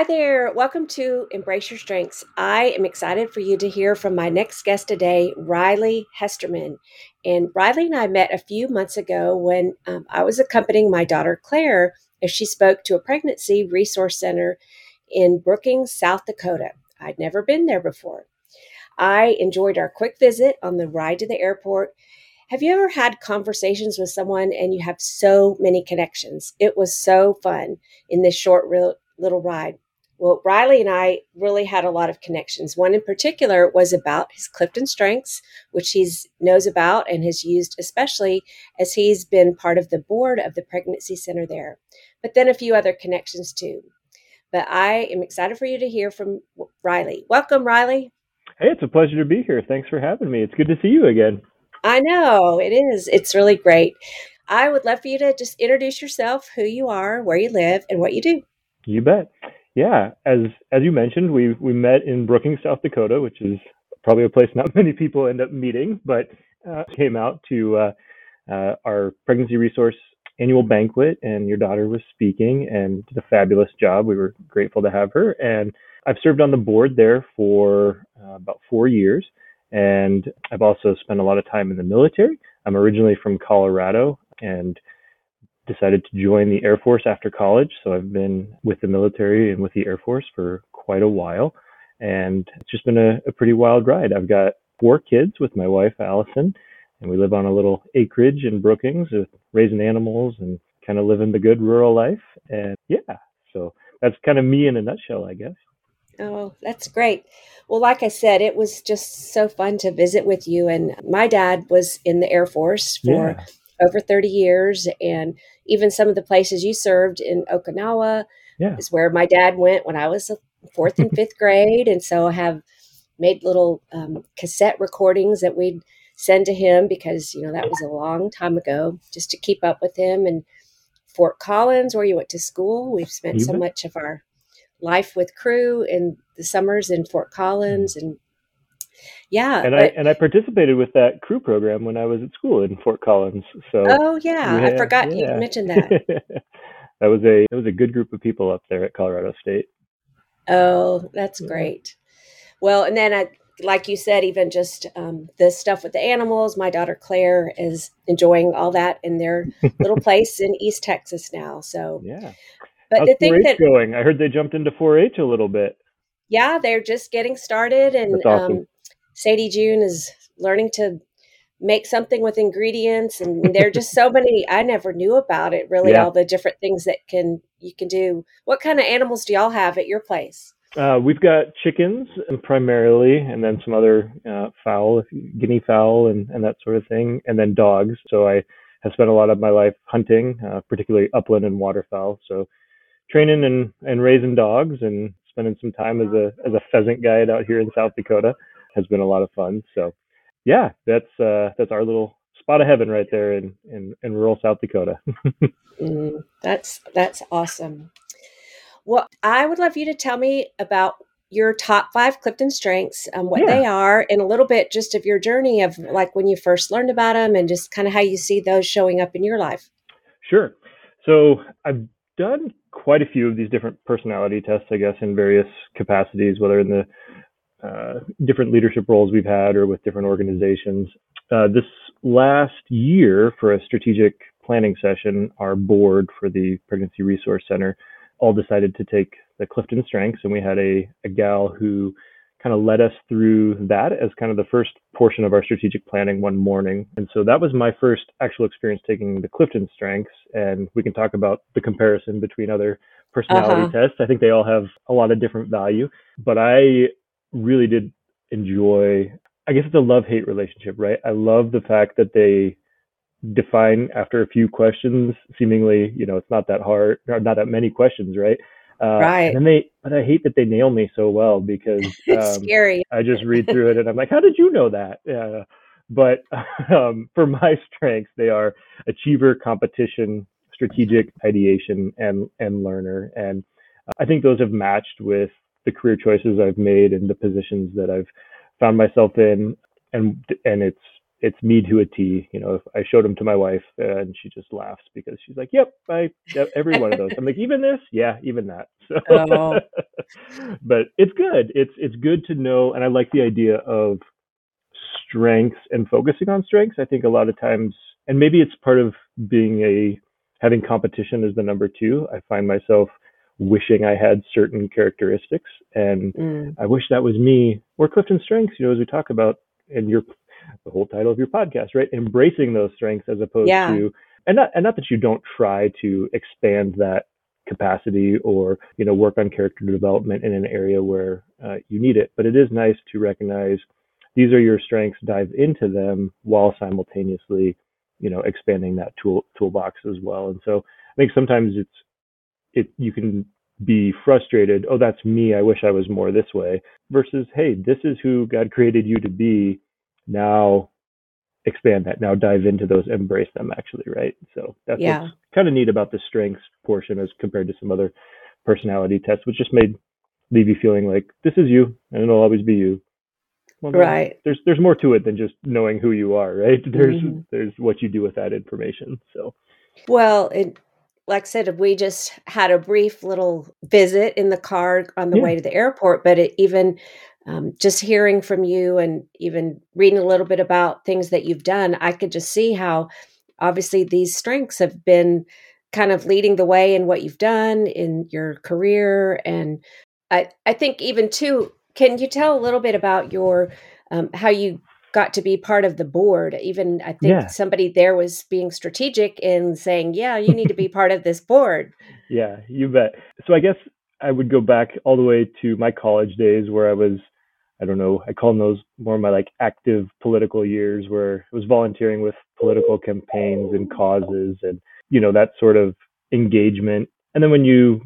Hi there. Welcome to Embrace Your Strengths. I am excited for you to hear from my next guest today, Riley Hestermann. And Riley and I met a few months ago when um, I was accompanying my daughter Claire as she spoke to a pregnancy resource center in Brookings, South Dakota. I'd never been there before. I enjoyed our quick visit on the ride to the airport. Have you ever had conversations with someone and you have so many connections? It was so fun in this short little ride. Well, Riley and I really had a lot of connections. One in particular was about his Clifton strengths, which he knows about and has used, especially as he's been part of the board of the pregnancy center there. But then a few other connections too. But I am excited for you to hear from Riley. Welcome, Riley. Hey, it's a pleasure to be here. Thanks for having me. It's good to see you again. I know it is. It's really great. I would love for you to just introduce yourself, who you are, where you live, and what you do. You bet. Yeah, as as you mentioned, we we met in Brookings, South Dakota, which is probably a place not many people end up meeting, but uh, came out to uh, uh, our pregnancy resource annual banquet, and your daughter was speaking and did a fabulous job. We were grateful to have her, and I've served on the board there for uh, about four years, and I've also spent a lot of time in the military. I'm originally from Colorado, and decided to join the Air Force after college. So I've been with the military and with the Air Force for quite a while. And it's just been a, a pretty wild ride. I've got four kids with my wife, Allison, and we live on a little acreage in Brookings with raising animals and kind of living the good rural life. And yeah, so that's kind of me in a nutshell, I guess. Oh, that's great. Well, like I said, it was just so fun to visit with you. And my dad was in the Air Force for yeah over 30 years. And even some of the places you served in Okinawa yeah. is where my dad went when I was fourth and fifth grade. And so I have made little um, cassette recordings that we'd send to him because, you know, that was a long time ago just to keep up with him. And Fort Collins, where you went to school, we've spent so much of our life with crew in the summers in Fort Collins and yeah. And but, I and I participated with that crew program when I was at school in Fort Collins. So Oh yeah, I forgot yeah. you mentioned that. that was a that was a good group of people up there at Colorado State. Oh, that's great. Well, and then I like you said, even just um, the stuff with the animals. My daughter Claire is enjoying all that in their little place in East Texas now. So yeah, but How's the thing that going, I heard they jumped into 4-H a little bit. Yeah, they're just getting started, and awesome. um, Sadie June is learning to make something with ingredients and there are just so many I never knew about it really yeah. all the different things that can you can do. What kind of animals do y'all have at your place? Uh, we've got chickens primarily, and then some other uh, fowl, guinea fowl, and, and that sort of thing, and then dogs. So I have spent a lot of my life hunting, uh, particularly upland and waterfowl. So training and, and raising dogs, and spending some time as a as a pheasant guide out here in South Dakota has been a lot of fun. So yeah, that's uh, that's our little spot of heaven right there in in, in rural South Dakota. mm, that's that's awesome. Well, I would love you to tell me about your top five Clifton strengths, um, what yeah. they are, and a little bit just of your journey of like when you first learned about them, and just kind of how you see those showing up in your life. Sure. So I've done quite a few of these different personality tests, I guess, in various capacities, whether in the uh, different leadership roles we've had or with different organizations. Uh, this last year, for a strategic planning session, our board for the Pregnancy Resource Center all decided to take the Clifton strengths, and we had a, a gal who kind of led us through that as kind of the first portion of our strategic planning one morning. And so that was my first actual experience taking the Clifton strengths. And we can talk about the comparison between other personality uh-huh. tests. I think they all have a lot of different value, but I really did enjoy. I guess it's a love hate relationship, right? I love the fact that they define after a few questions. Seemingly, you know, it's not that hard, or not that many questions, right? Uh, right. And they, but I hate that they nail me so well because um, scary. I just read through it and I'm like, how did you know that? Uh, but um, for my strengths, they are achiever, competition, strategic, ideation, and and learner. And I think those have matched with the career choices I've made and the positions that I've found myself in. And and it's it's me to a T. You know, if I showed them to my wife and she just laughs because she's like, "Yep, I every one of those." I'm like, "Even this? Yeah, even that." So, oh. but it's good. It's it's good to know, and I like the idea of strengths and focusing on strengths. I think a lot of times, and maybe it's part of being a having competition as the number two. I find myself wishing I had certain characteristics, and mm. I wish that was me. Or Clifton strengths, you know, as we talk about in your the whole title of your podcast, right? Embracing those strengths as opposed yeah. to and not and not that you don't try to expand that capacity or you know work on character development in an area where uh, you need it, but it is nice to recognize these are your strengths, dive into them while simultaneously you know expanding that tool toolbox as well. And so I think sometimes it's it you can be frustrated, oh that's me, I wish I was more this way versus hey, this is who God created you to be. Now expand that. Now dive into those embrace them actually right? So that's yeah. what's kind of neat about the strengths portion as compared to some other personality tests which just made leave you feeling like this is you and it'll always be you. Well, right. there's there's more to it than just knowing who you are right? There's mm-hmm. there's what you do with that information so. Well it like I said, we just had a brief little visit in the car on the yeah. way to the airport, but it even um, just hearing from you and even reading a little bit about things that you've done, I could just see how obviously these strengths have been kind of leading the way in what you've done in your career. And I, I think even too, can you tell a little bit about your um, how you got to be part of the board? Even I think yeah. somebody there was being strategic in saying, "Yeah, you need to be part of this board." Yeah, you bet. So I guess I would go back all the way to my college days where I was I don't know, I call them those more my like active political years where I was volunteering with political campaigns and causes and, you know, that sort of engagement. And then when you,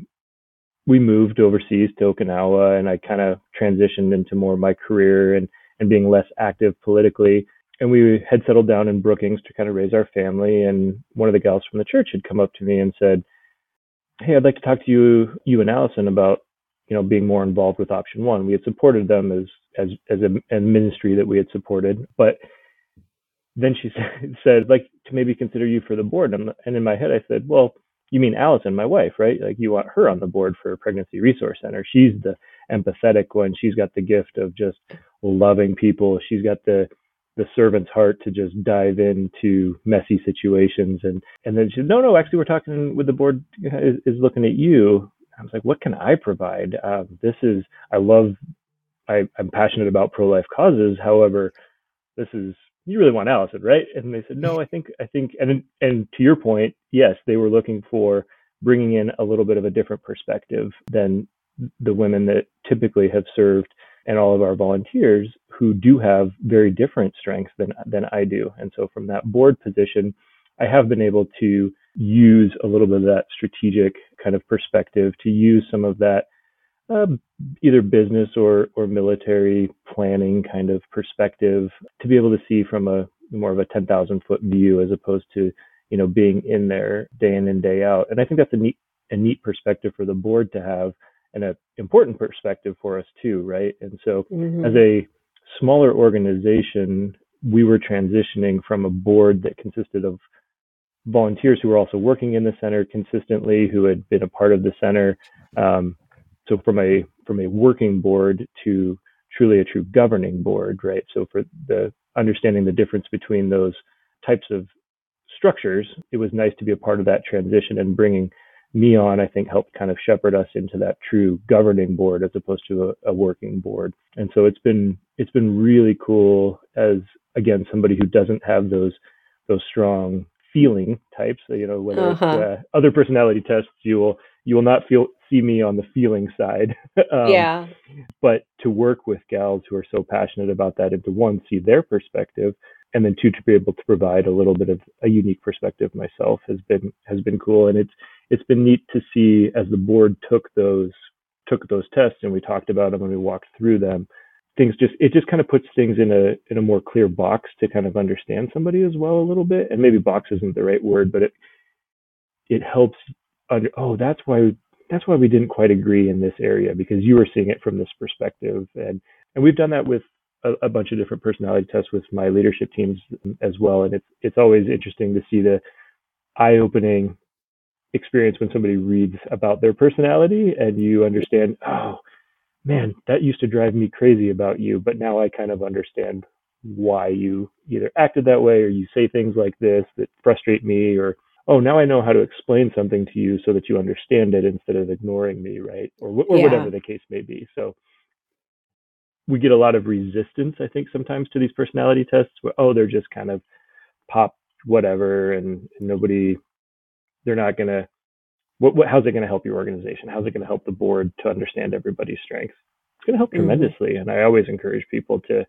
we moved overseas to Okinawa and I kind of transitioned into more of my career and, and being less active politically. And we had settled down in Brookings to kind of raise our family. And one of the gals from the church had come up to me and said, Hey, I'd like to talk to you, you and Allison about you know, being more involved with option one. We had supported them as as as a, a ministry that we had supported, but then she said, like to maybe consider you for the board. And, and in my head, I said, well, you mean Allison, my wife, right? Like you want her on the board for Pregnancy Resource Center. She's the empathetic one. She's got the gift of just loving people. She's got the the servant's heart to just dive into messy situations and and then she said no no actually we're talking with the board is, is looking at you I was like, what can I provide? Um, this is, I love, I, I'm passionate about pro life causes. However, this is, you really want Allison, right? And they said, no, I think, I think, and, and to your point, yes, they were looking for bringing in a little bit of a different perspective than the women that typically have served and all of our volunteers who do have very different strengths than, than I do. And so from that board position, I have been able to use a little bit of that strategic kind of perspective to use some of that uh, either business or or military planning kind of perspective to be able to see from a more of a 10,000 foot view as opposed to you know being in there day in and day out and i think that's a neat a neat perspective for the board to have and an important perspective for us too right and so mm-hmm. as a smaller organization we were transitioning from a board that consisted of volunteers who were also working in the center consistently, who had been a part of the center. Um, so from a from a working board to truly a true governing board, right? So for the understanding the difference between those types of structures, it was nice to be a part of that transition and bringing me on, I think helped kind of shepherd us into that true governing board as opposed to a, a working board. And so it's been it's been really cool as again somebody who doesn't have those those strong feeling types. You know, whether uh-huh. it's uh, other personality tests, you will you will not feel see me on the feeling side. um, yeah. But to work with gals who are so passionate about that, and to one see their perspective, and then two to be able to provide a little bit of a unique perspective myself has been has been cool and it's it's been neat to see as the board took those took those tests and we talked about them and we walked through them things just it just kind of puts things in a in a more clear box to kind of understand somebody as well a little bit. And maybe box isn't the right word but it it helps under oh that's why that's why we didn't quite agree in this area because you were seeing it from this perspective. And and we've done that with a, a bunch of different personality tests with my leadership teams as well. And it's it's always interesting to see the eye-opening experience when somebody reads about their personality and you understand oh man, that used to drive me crazy about you, but now I kind of understand why you either acted that way or you say things like this that frustrate me or oh now i know how to explain something to you so that you understand it instead of ignoring me right or, or yeah. whatever the case may be so we get a lot of resistance i think sometimes to these personality tests where oh they're just kind of pop whatever and, and nobody they're not going to what, what, how's it going to help your organization? How's it going to help the board to understand everybody's strengths? It's going to help mm-hmm. tremendously. And I always encourage people to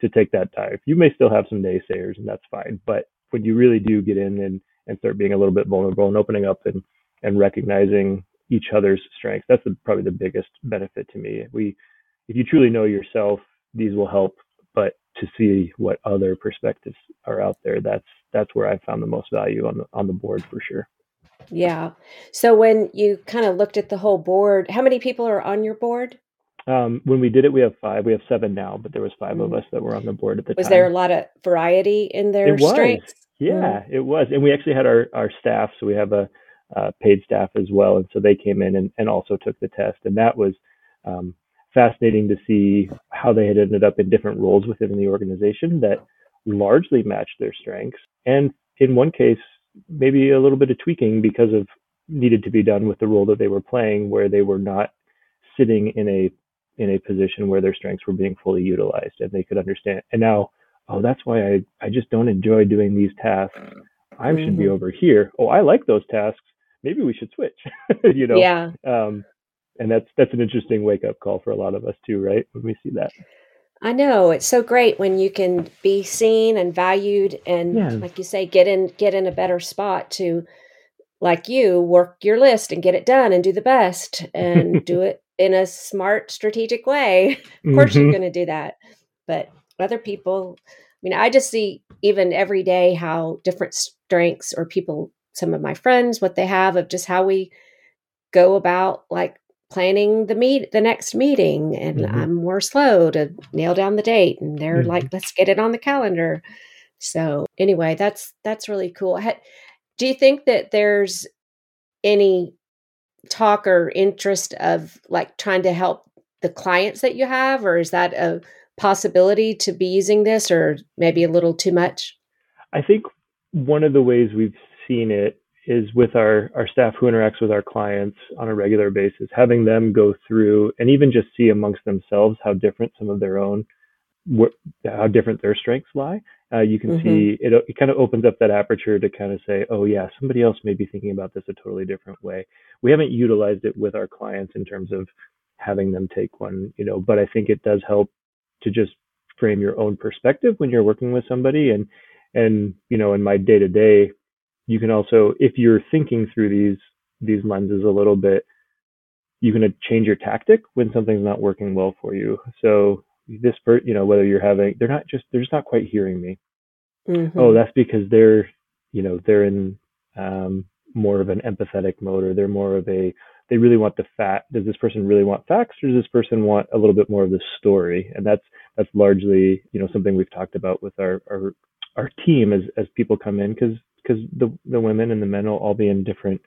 to take that dive. You may still have some naysayers, and that's fine. But when you really do get in and, and start being a little bit vulnerable and opening up and and recognizing each other's strengths, that's the, probably the biggest benefit to me. We, if you truly know yourself, these will help. But to see what other perspectives are out there, that's that's where I found the most value on the on the board for sure. Yeah. So when you kind of looked at the whole board, how many people are on your board? Um, when we did it, we have five. We have seven now, but there was 5 mm-hmm. of us that were on the board at the was time. Was there a lot of variety in their it was. strengths? Yeah, mm-hmm. it was. And we actually had our, our staff, so we have a, a paid staff as well. And so they came in and, and also took the test. And that was um, fascinating to see how they had ended up in different roles within the organization that largely matched their strengths. And in one case, maybe a little bit of tweaking because of needed to be done with the role that they were playing where they were not sitting in a in a position where their strengths were being fully utilized and they could understand. And now oh that's why i i just don't enjoy doing these tasks. I mm-hmm. should be mm-hmm. over here. Oh i like those tasks. Maybe we should switch you know? Yeah. Um and that's that's an interesting wake up call for a lot of us too right? When we see that I know it's so great when you can be seen and valued, and yeah. like you say, get in get in a better spot to, like you, work your list and get it done and do the best and do it in a smart, strategic way. of course, mm-hmm. you're going to do that, but other people. I mean, I just see even every day how different strengths or people, some of my friends, what they have of just how we go about like planning the meet the next meeting and mm-hmm. i'm more slow to nail down the date and they're mm-hmm. like let's get it on the calendar so anyway that's that's really cool do you think that there's any talk or interest of like trying to help the clients that you have or is that a possibility to be using this or maybe a little too much i think one of the ways we've seen it is with our, our staff who interacts with our clients on a regular basis, having them go through and even just see amongst themselves how different some of their own, how different their strengths lie. Uh, you can mm-hmm. see it, it kind of opens up that aperture to kind of say, oh, yeah, somebody else may be thinking about this a totally different way. We haven't utilized it with our clients in terms of having them take one, you know, but I think it does help to just frame your own perspective when you're working with somebody and and you know in my day to day you can also, if you're thinking through these these lenses a little bit, you can change your tactic when something's not working well for you. So this per, you know, whether you're having, they're not just, they're just not quite hearing me. Mm-hmm. Oh, that's because they're, you know, they're in um, more of an empathetic mode, or they're more of a, they really want the fat. Does this person really want facts, or does this person want a little bit more of the story? And that's that's largely, you know, something we've talked about with our our our team as as people come in because because the the women and the men will all be in different.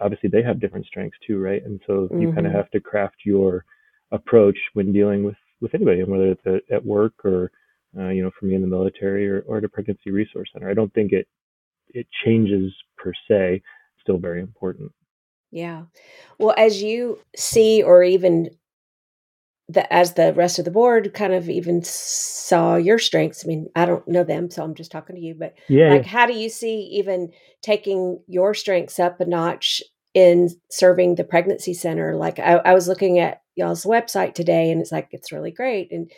Obviously, they have different strengths too, right? And so you mm-hmm. kind of have to craft your approach when dealing with with anybody, and whether it's at, at work or uh, you know, for me in the military or, or at a pregnancy resource center. I don't think it it changes per se. It's still very important. Yeah. Well, as you see or even the, as the rest of the board kind of even saw your strengths. I mean, I don't know them, so I'm just talking to you. But yeah, like, how do you see even taking your strengths up a notch in serving the pregnancy center? Like, I, I was looking at y'all's website today, and it's like it's really great. And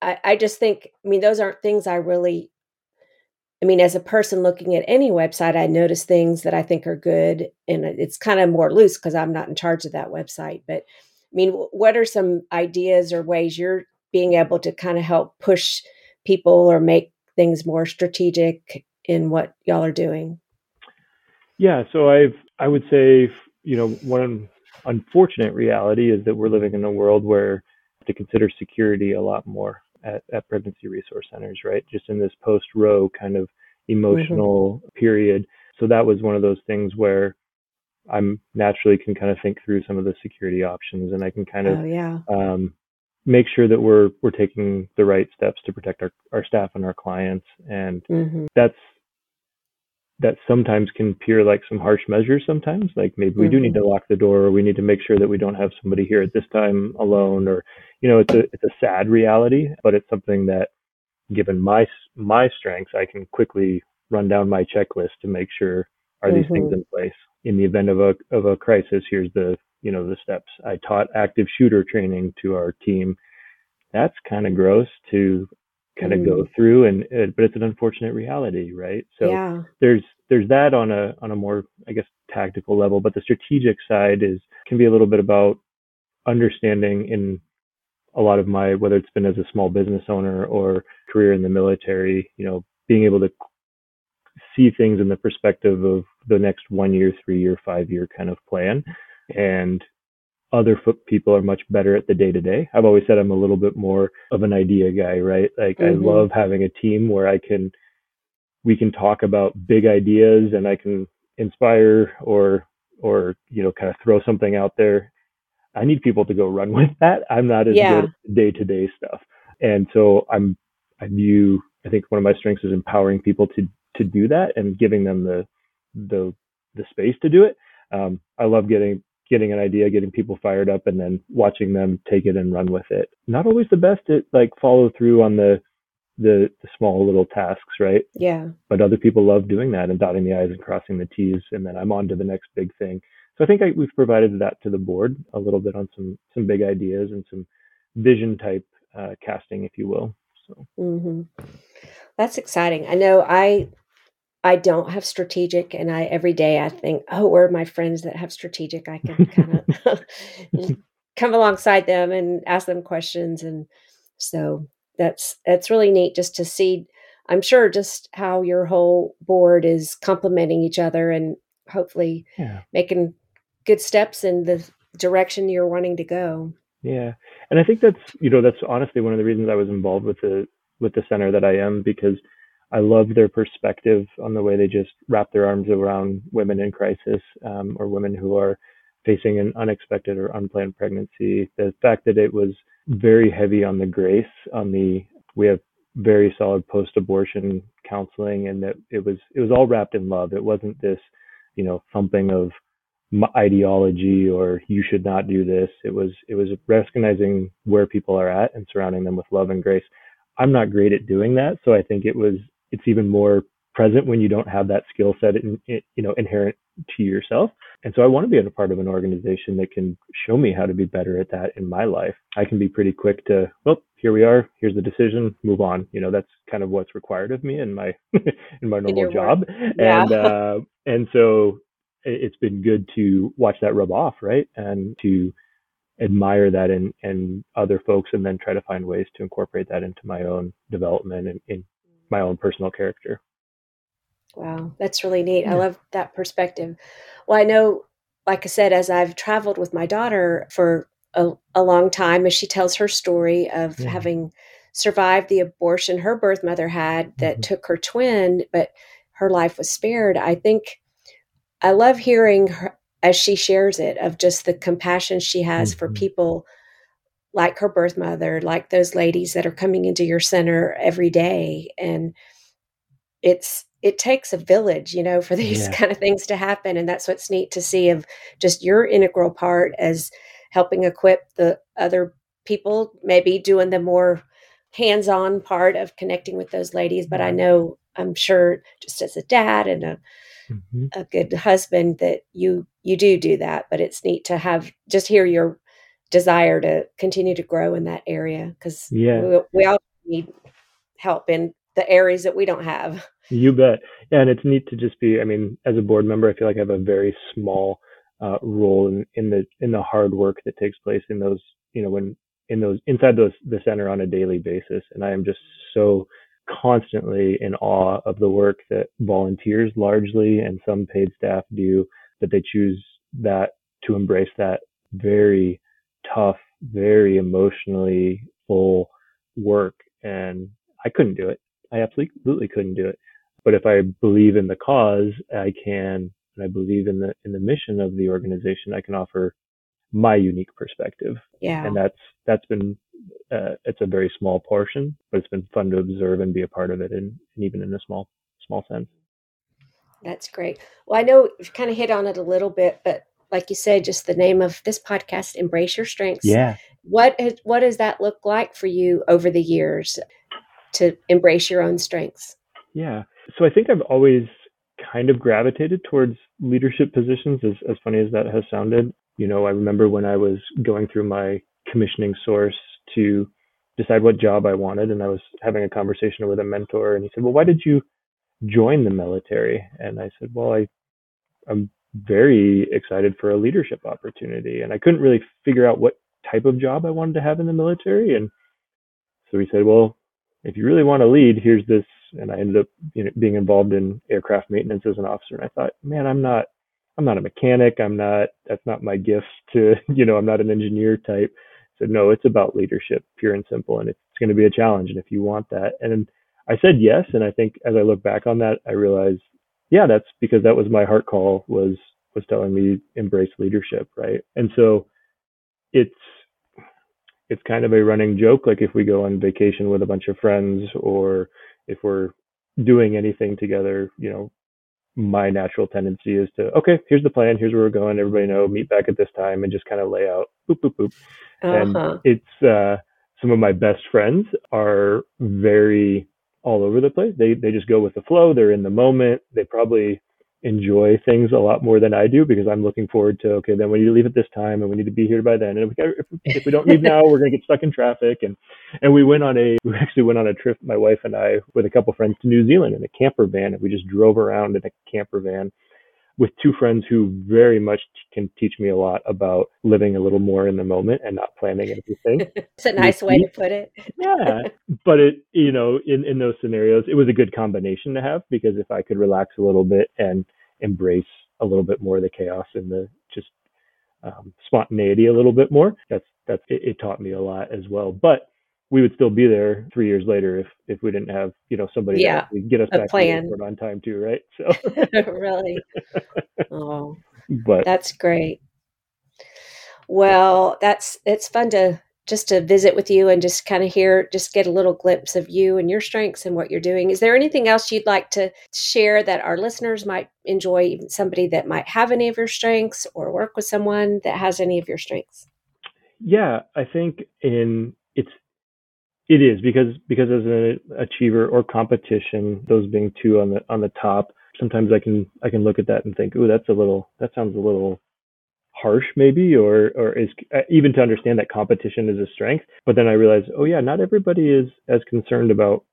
I, I just think, I mean, those aren't things I really I mean, as a person looking at any website, I notice things that I think are good, and it's kind of more loose because I'm not in charge of that website. But I mean, what are some ideas or ways you're being able to kind of help push people or make things more strategic in what y'all are doing? Yeah, so I've I would say you know one unfortunate reality is that we're living in a world where to consider security a lot more at, at pregnancy resource centers, right? Just in this post Roe kind of emotional mm-hmm. period. So that was one of those things where I'm naturally can kind of think through some of the security options and I can kind of oh, yeah. um, make sure that we're we're taking the right steps to protect our, our staff and our clients. And mm-hmm. that's that sometimes can appear like some harsh measures sometimes like maybe we mm-hmm. do need mm-hmm. to lock the door or we need to make sure that we don't have somebody here at this time alone or you know it's a it's a sad reality but it's something that given my my strengths i can quickly run down my checklist to make sure are mm-hmm. these things mm-hmm. in place in the event of a of a crisis here's the you know the steps i taught active shooter training to our team that's kind of gross to kind of mm. go through and uh, but it's an unfortunate reality right so yeah. there's there's that on a on a more i guess tactical level but the strategic side is can be a little bit about understanding in a lot of my whether it's been as a small business owner or career in the military you know being able to see things in the perspective of the next one year three year five year kind of plan and other foot people are much better at the day to day. I've always said I'm a little bit more of an idea guy, right? Like mm-hmm. I love having a team where I can, we can talk about big ideas and I can inspire or, or, you know, kind of throw something out there. I need people to go run with that. I'm not as yeah. good at day to day stuff. And so I'm, I view, I think one of my strengths is empowering people to, to do that and giving them the, the, the space to do it. Um, I love getting getting an idea, getting people fired up, and then watching them take it and run with it. Not always the best at like follow through on the the, the small little tasks, right? Yeah. But other people love doing that and dotting the i's and crossing the t's, and then I'm on to the next big thing. So I think I, we've provided that to the board a little bit on some some big ideas and some vision type uh, casting, if you will. So. Mm-hmm. That's exciting. I know I I don't have strategic, and I every day I think, oh, where are my friends that have strategic? I can kind of come alongside them and ask them questions, and so that's that's really neat just to see. I'm sure just how your whole board is complementing each other and hopefully yeah. making good steps in the direction you're wanting to go. Yeah, and I think that's you know that's honestly one of the reasons I was involved with the with the center that I am because I love their perspective on the way they just wrap their arms around women in crisis um, or women who are facing an unexpected or unplanned pregnancy. The fact that it was very heavy on the grace, on the we have very solid post-abortion counseling, and that it was it was all wrapped in love. It wasn't this, you know, thumping of ideology or you should not do this. It was it was recognizing where people are at and surrounding them with love and grace. I'm not great at doing that, so I think it was it's even more present when you don't have that skill set in, in, you know inherent to yourself. And so i want to be a part of an organization that can show me how to be better at that in my life. I can be pretty quick to well here we are here's the decision move on. You know that's kind of what's required of me in my in my normal in job. Yeah. and uh and so it's been good to watch that rub off right? And to admire that in in other folks and then try to find ways to incorporate that into my own development and in my own personal character. Wow, that's really neat. Yeah. I love that perspective. Well, I know, like I said, as I've traveled with my daughter for a, a long time, as she tells her story of yeah. having survived the abortion her birth mother had that mm-hmm. took her twin, but her life was spared. I think I love hearing her as she shares it of just the compassion she has mm-hmm. for people like her birth mother, like those ladies that are coming into your center every day. And it's, it takes a village, you know, for these yeah. kind of things to happen. And that's what's neat to see of just your integral part as helping equip the other people, maybe doing the more hands on part of connecting with those ladies. But I know, I'm sure, just as a dad and a, mm-hmm. a good husband, that you you do do that. But it's neat to have just hear your desire to continue to grow in that area because yeah. we, we all need help in the areas that we don't have. You bet. And it's neat to just be. I mean, as a board member, I feel like I have a very small uh, role in, in the in the hard work that takes place in those. You know, when in those inside those the center on a daily basis, and I am just so constantly in awe of the work that volunteers largely and some paid staff do. That they choose that to embrace that very tough, very emotionally full work, and I couldn't do it. I absolutely couldn't do it. But if I believe in the cause, I can, and I believe in the in the mission of the organization, I can offer my unique perspective. Yeah. And that's that's been uh, it's a very small portion, but it's been fun to observe and be a part of it, and, and even in a small small sense. That's great. Well, I know you've kind of hit on it a little bit, but like you said, just the name of this podcast, "Embrace Your Strengths." Yeah. What is, what does that look like for you over the years to embrace your own strengths? Yeah. So I think I've always kind of gravitated towards leadership positions, as, as funny as that has sounded. You know, I remember when I was going through my commissioning source to decide what job I wanted, and I was having a conversation with a mentor, and he said, "Well, why did you join the military?" And I said, "Well, I I'm very excited for a leadership opportunity, and I couldn't really figure out what type of job I wanted to have in the military." And so he said, "Well, if you really want to lead, here's this." And I ended up you know, being involved in aircraft maintenance as an officer. And I thought, man, I'm not, I'm not a mechanic. I'm not, that's not my gift to, you know, I'm not an engineer type. So no, it's about leadership, pure and simple. And it's going to be a challenge. And if you want that, and I said yes. And I think as I look back on that, I realized, yeah, that's because that was my heart call was, was telling me embrace leadership. Right. And so it's, it's kind of a running joke. Like if we go on vacation with a bunch of friends or if we're doing anything together, you know, my natural tendency is to, okay, here's the plan. Here's where we're going. Everybody know, meet back at this time and just kind of lay out boop, boop, boop. Uh-huh. And it's, uh, some of my best friends are very all over the place. They, they just go with the flow. They're in the moment. They probably enjoy things a lot more than I do because I'm looking forward to okay then we need to leave at this time and we need to be here by then and if we, if, if we don't leave now we're going to get stuck in traffic and and we went on a we actually went on a trip my wife and I with a couple friends to New Zealand in a camper van and we just drove around in a camper van with two friends who very much can teach me a lot about living a little more in the moment and not planning everything. it's a nice way to put it. yeah, but it you know in in those scenarios it was a good combination to have because if I could relax a little bit and embrace a little bit more of the chaos and the just um, spontaneity a little bit more, that's that's it, it taught me a lot as well. But we would still be there three years later if if we didn't have you know somebody yeah, to get us back plan. to on time too, right? So really, oh, but that's great. Well, that's it's fun to just to visit with you and just kind of hear, just get a little glimpse of you and your strengths and what you're doing. Is there anything else you'd like to share that our listeners might enjoy? Even somebody that might have any of your strengths or work with someone that has any of your strengths? Yeah, I think in it is because because as an achiever or competition, those being two on the on the top, sometimes I can I can look at that and think, oh, that's a little that sounds a little harsh maybe or or is uh, even to understand that competition is a strength. But then i realize oh yeah not everybody is as concerned about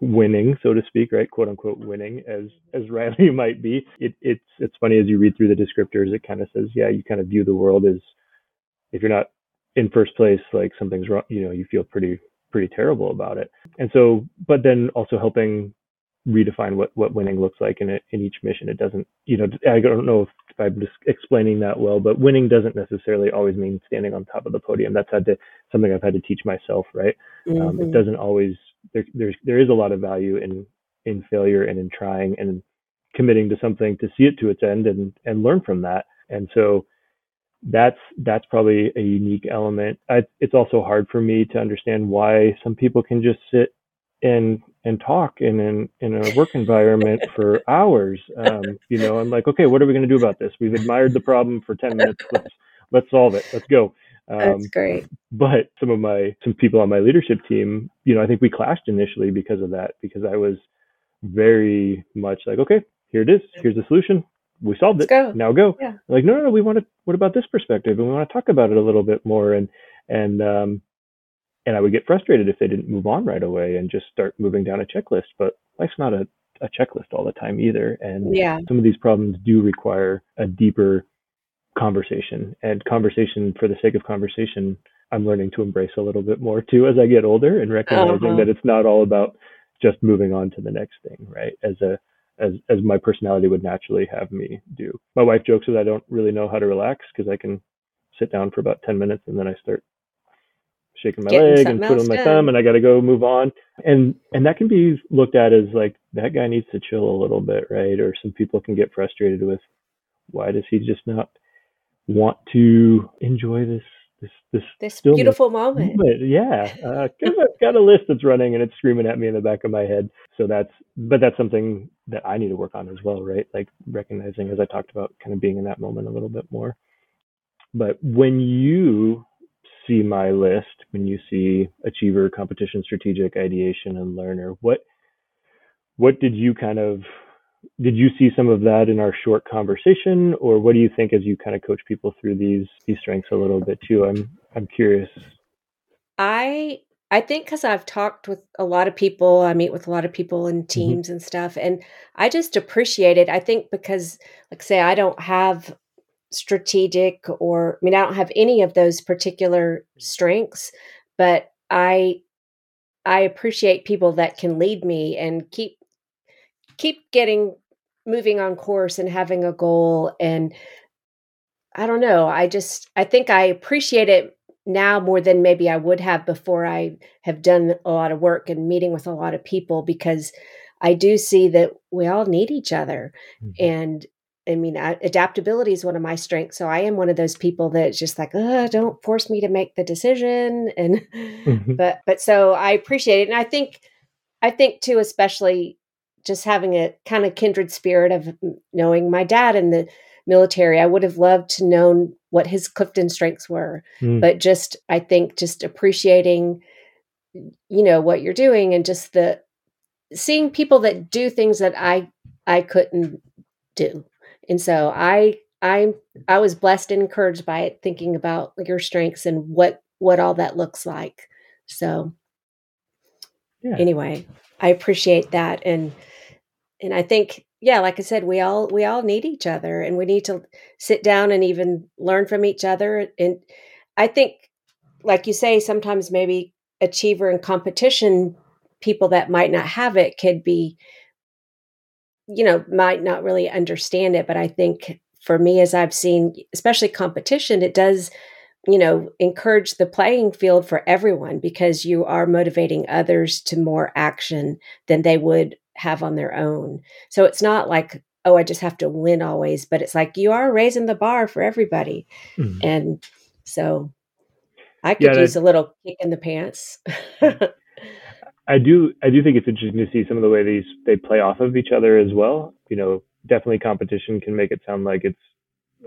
winning so to speak right? Quote unquote winning as as riley might be. It, it's it's funny as you read through the descriptors it kind of says yeah you kind of view the world as if you're not in first place like something's wrong you know you feel pretty pretty terrible about it. And so, but then also helping redefine what, what winning looks like in, a, in each mission. It doesn't, you know, I don't know if, if I'm just explaining that well, but winning doesn't necessarily always mean standing on top of the podium. That's had to, something I've had to teach myself, right? Mm-hmm. Um, it mm-hmm. doesn't always, there, there's, there is a lot of value in, in failure and in trying and committing to something to see it to its end and, and learn from that. And so that's that's probably a unique element. I, it's also hard for me to understand why some people can just sit and and talk in an in a work environment for hours. Um, you know, I'm like, okay, what are we going to do about this? We've admired the problem for ten minutes. Let's let's solve it. Let's go. Um, That's great. But some of my some people on my leadership team, you know, I think we clashed initially because of that. Because I was very much like, okay, here it is. Here's the solution we solved it. Go. Now go. Yeah. Like, no, no, no, we want to, what about this perspective? And we want to talk about it a little bit more. And, and, um, and I would get frustrated if they didn't move on right away and just start moving down a checklist. But life's not a, a checklist all the time either. And Yeah. some of these problems do require a deeper conversation and conversation for the sake of conversation. I'm learning to embrace a little bit more too as I get older and recognizing Uh-huh. that it's not all about just moving on to the next thing, right? As a as as my personality would naturally have me do. My wife jokes that I don't really know how to relax because I can sit down for about 10 minutes and then I start shaking my Getting leg and twiddling my thumb and I got to go move on. And and that can be looked at as like that guy needs to chill a little bit, right? Or some people can get frustrated with why does he just not want to enjoy this this this This beautiful moment. moment? Yeah, uh, I've got a list that's running and it's screaming at me in the back of my head. So that's but that's something that I need to work on as well, right? Like recognizing, as I talked about, kind of being in that moment a little bit more. But when you see my list, when you see achiever, competition, strategic, ideation, and learner, what what did you kind of did you see some of that in our short conversation, or what do you think as you kind of coach people through these these strengths a little bit too? I'm I'm curious. I I think because I've talked with a lot of people, I meet with a lot of people in hmm teams and stuff, and I just appreciate it. I think because, like, say, I don't have strategic or, I mean, I don't have any of those particular strengths, but I I appreciate people that can lead me and keep keep getting moving on course and having a goal and I don't know. I just I think I appreciate it now more than maybe I would have before I have done a lot of work and meeting with a lot of people because I do see that we all need each other. hmm And I mean, adaptability is one of my strengths. So I am one of those people that's just like, oh, don't force me to make the decision. And hmm but but so I appreciate it, and I think I think too, especially just having a kind of kindred spirit of knowing my dad in the military. I would have loved to known what his Clifton strengths were, Mm. but just I think just appreciating, you know, what you're doing and just the seeing people that do things that I I couldn't do. And so I I I was blessed and encouraged by it thinking about your strengths and what what all that looks like. So Yeah. anyway, I appreciate that and and I think yeah, like I said, we all we all need each other and we need to sit down and even learn from each other and I think like you say sometimes maybe achiever and competition people that might not have it could be you know might not really understand it but I think for me as I've seen especially competition it does you know encourage the playing field for everyone because you are motivating others to more action than they would have on their own so it's not like oh i just have to win always but it's like you are raising the bar for everybody Mhm. and so i could that, use a little kick in the pants I do I do think it's interesting to see some of the way these they play off of each other as well. You know, definitely competition can make it sound like it's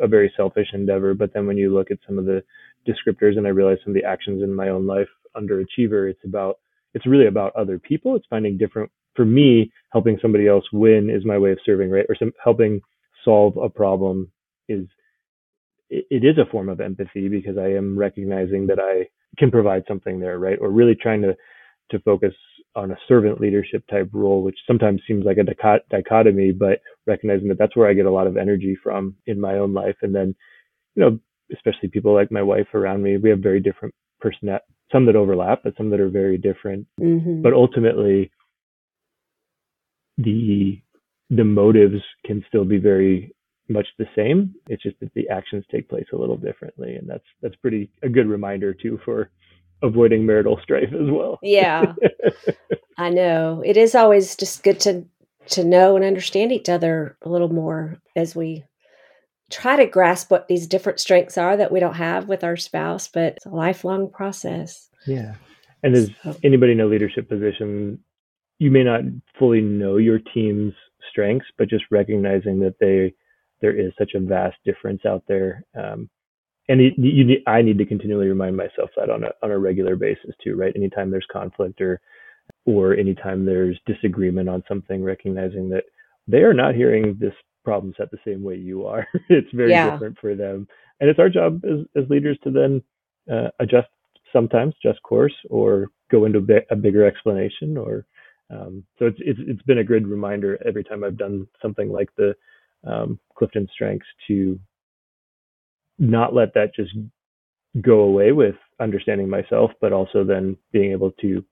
a very selfish endeavor, but then when you look at some of the descriptors and I realize some of the actions in my own life under achiever, it's about it's really about other people. It's finding different for me, helping somebody else win is my way of serving, right? Or some helping solve a problem is it, it is a form of empathy because I am recognizing that I can provide something there, right? Or really trying to to focus on a servant leadership type role, which sometimes seems like a dichotomy, but recognizing that that's where I get a lot of energy from in my own life. And then, you know, especially people like my wife around me, we have very different personality, some that overlap, but some that are very different. hmm But ultimately, the the motives can still be very much the same. It's just that the actions take place a little differently, and that's that's pretty a good reminder too for avoiding marital strife as well. yeah i know it is always just good to to know and understand each other a little more as we try to grasp what these different strengths are that we don't have with our spouse but it's a lifelong process yeah. And as so anybody in a leadership position, you may not fully know your team's strengths, but just recognizing that they there is such a vast difference out there. Um, and you, you I need to continually remind myself that on a on a regular basis too, right? Anytime there's conflict or or anytime there's disagreement on something, recognizing that they are not hearing this problem set the same way you are. it's very yeah different for them, and it's our job as as leaders to then uh, adjust sometimes, just course, or go into a, bit, a bigger explanation, or Um, so it's, it's it's been a good reminder every time I've done something like the um, Clifton Strengths to not let that just go away with understanding myself, but also then being able to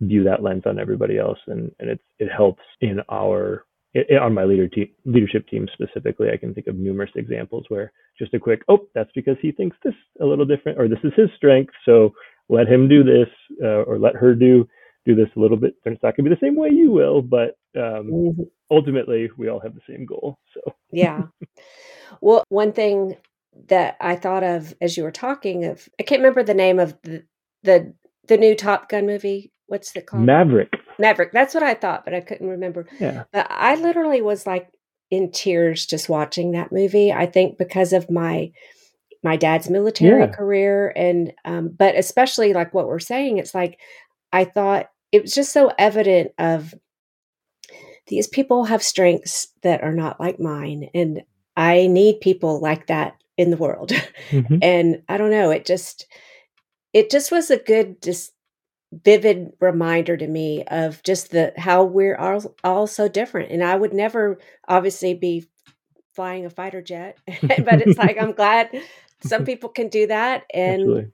view that lens on everybody else, and and it's it helps in our it, on my leader te- leadership team specifically. I can think of numerous examples where just a quick, oh, that's because he thinks this a little different, or this is his strength, so let him do this, uh, or let her do do this a little bit. It's not going to be the same way you will, but um, mm-hmm. ultimately, we all have the same goal. So yeah. Well, one thing that I thought of as you were talking of, I can't remember the name of the the, the new Top Gun movie. What's it called? Maverick. Maverick. That's what I thought, but I couldn't remember. Yeah. But I literally was like in tears just watching that movie. I think because of my my dad's military yeah. career and um, but especially like what we're saying, it's like I thought it was just so evident of these people have strengths that are not like mine and I need people like that in the world. Mm-hmm. and I don't know, it just it just was a good just vivid reminder to me of just the how we're all, all so different and i would never obviously be flying a fighter jet but it's like i'm glad some people can do that and Absolutely.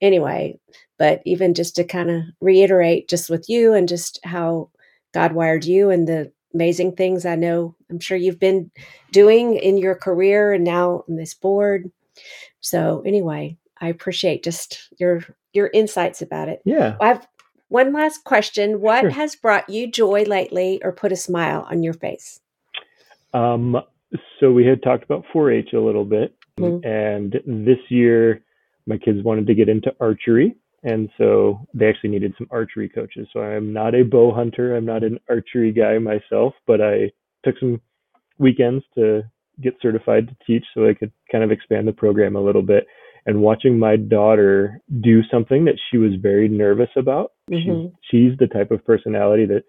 Anyway but even just to kind of reiterate just with you and just how god wired you and the amazing things i know i'm sure you've been doing in your career and now on this board so anyway i appreciate just your your insights about it. Yeah. I have one last question. What sure. has brought you joy lately or put a smile on your face? Um, so we had talked about 4-H a little bit, mm-hmm. and this year my kids wanted to get into archery, and so they actually needed some archery coaches. So I'm not a bow hunter, I'm not an archery guy myself, but I took some weekends to get certified to teach so I could kind of expand the program a little bit and watching my daughter do something that she was very nervous about. Mm-hmm. She, she's the type of personality that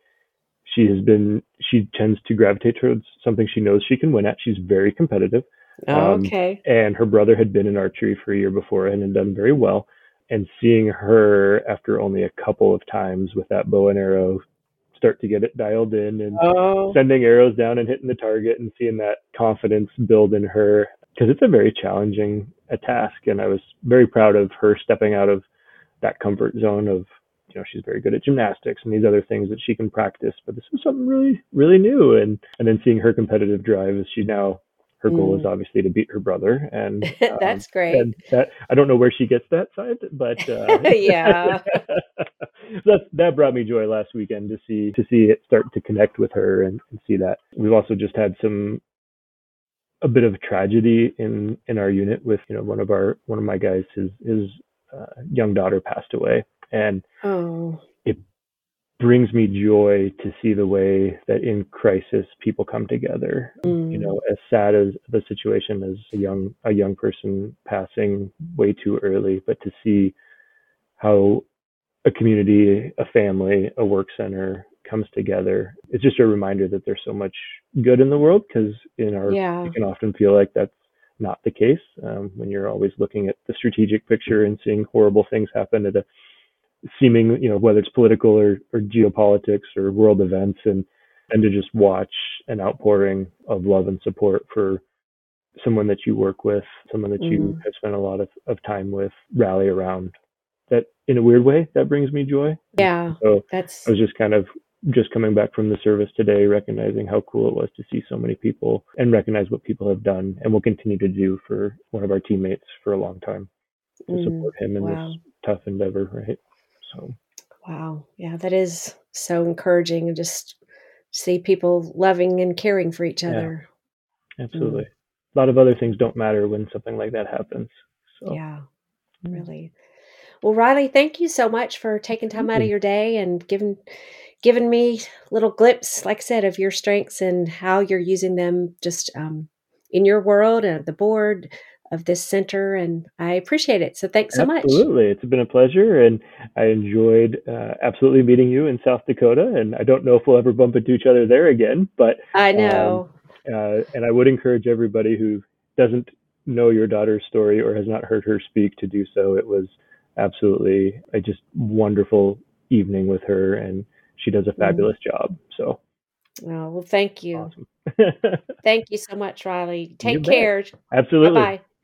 she has been, she tends to gravitate towards something she knows she can win at. She's very competitive. Um, okay. And her brother had been in archery for a year before and had done very well. And seeing her after only a couple of times with that bow and arrow start to get it dialed in and oh. sending arrows down and hitting the target and seeing that confidence build in her because it's a very challenging a task. And I was very proud of her stepping out of that comfort zone of, you know, she's very good at gymnastics and these other things that she can practice. But this was something really, really new. And and then seeing her competitive drive as she now her goal mm. is obviously to beat her brother and um, that's great and that i don't know where she gets that side but uh, yeah that that brought me joy last weekend to see to see it start to connect with her and, and see that we've also just had some a bit of tragedy in in our unit with you know one of our one of my guys his his uh, young daughter passed away and oh. Brings me joy to see the way that in crisis people come together mm. you know as sad as the situation as a young a young person passing way too early but to see how a community a family a work center comes together. It's just a reminder that there's so much good in the world because in our yeah. you can often feel like that's not the case um, when you're always looking at the strategic picture and seeing horrible things happen at a seeming you know whether it's political or, or geopolitics or world events and and to just watch an outpouring of love and support for someone that you work with, someone that you mm. have spent a lot of, of time with, rally around. That in a weird way, that brings me joy. Yeah. So that's I was just kind of just coming back from the service today, recognizing how cool it was to see so many people and recognize what people have done and will continue to do for one of our teammates for a long time to mm, support him in wow. this tough endeavor, right? So, wow, yeah, that is so encouraging, and just see people loving and caring for each other. Yeah, absolutely. Mm. A lot of other things don't matter when something like that happens. So. Yeah, mm. really. Well, Riley, thank you so much for taking time out of your day and giving given me little glimpse, like I said, of your strengths and how you're using them just um, in your world and the board of this center. And I appreciate it. So thanks so absolutely. much. Absolutely. It's been a pleasure. And I enjoyed uh, absolutely meeting you in South Dakota. And I don't know if we'll ever bump into each other there again, but I know. Um, uh, and I would encourage everybody who doesn't know your daughter's story or has not heard her speak to do so. It was absolutely a just wonderful evening with her and she does a mm-hmm. fabulous mm-hmm. job. So, oh well, thank you, awesome. thank you so much, Riley. Take you care. Bet. Absolutely. Bye-bye.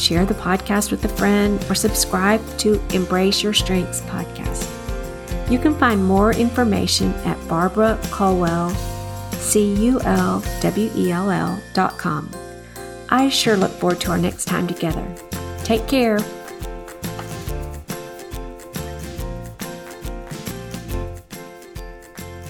share the podcast with a friend, or subscribe to Embrace Your Strengths podcast. You can find more information at Barbara Culwell C-U-L-W-E-L-L dot com. I sure look forward to our next time together. Take care.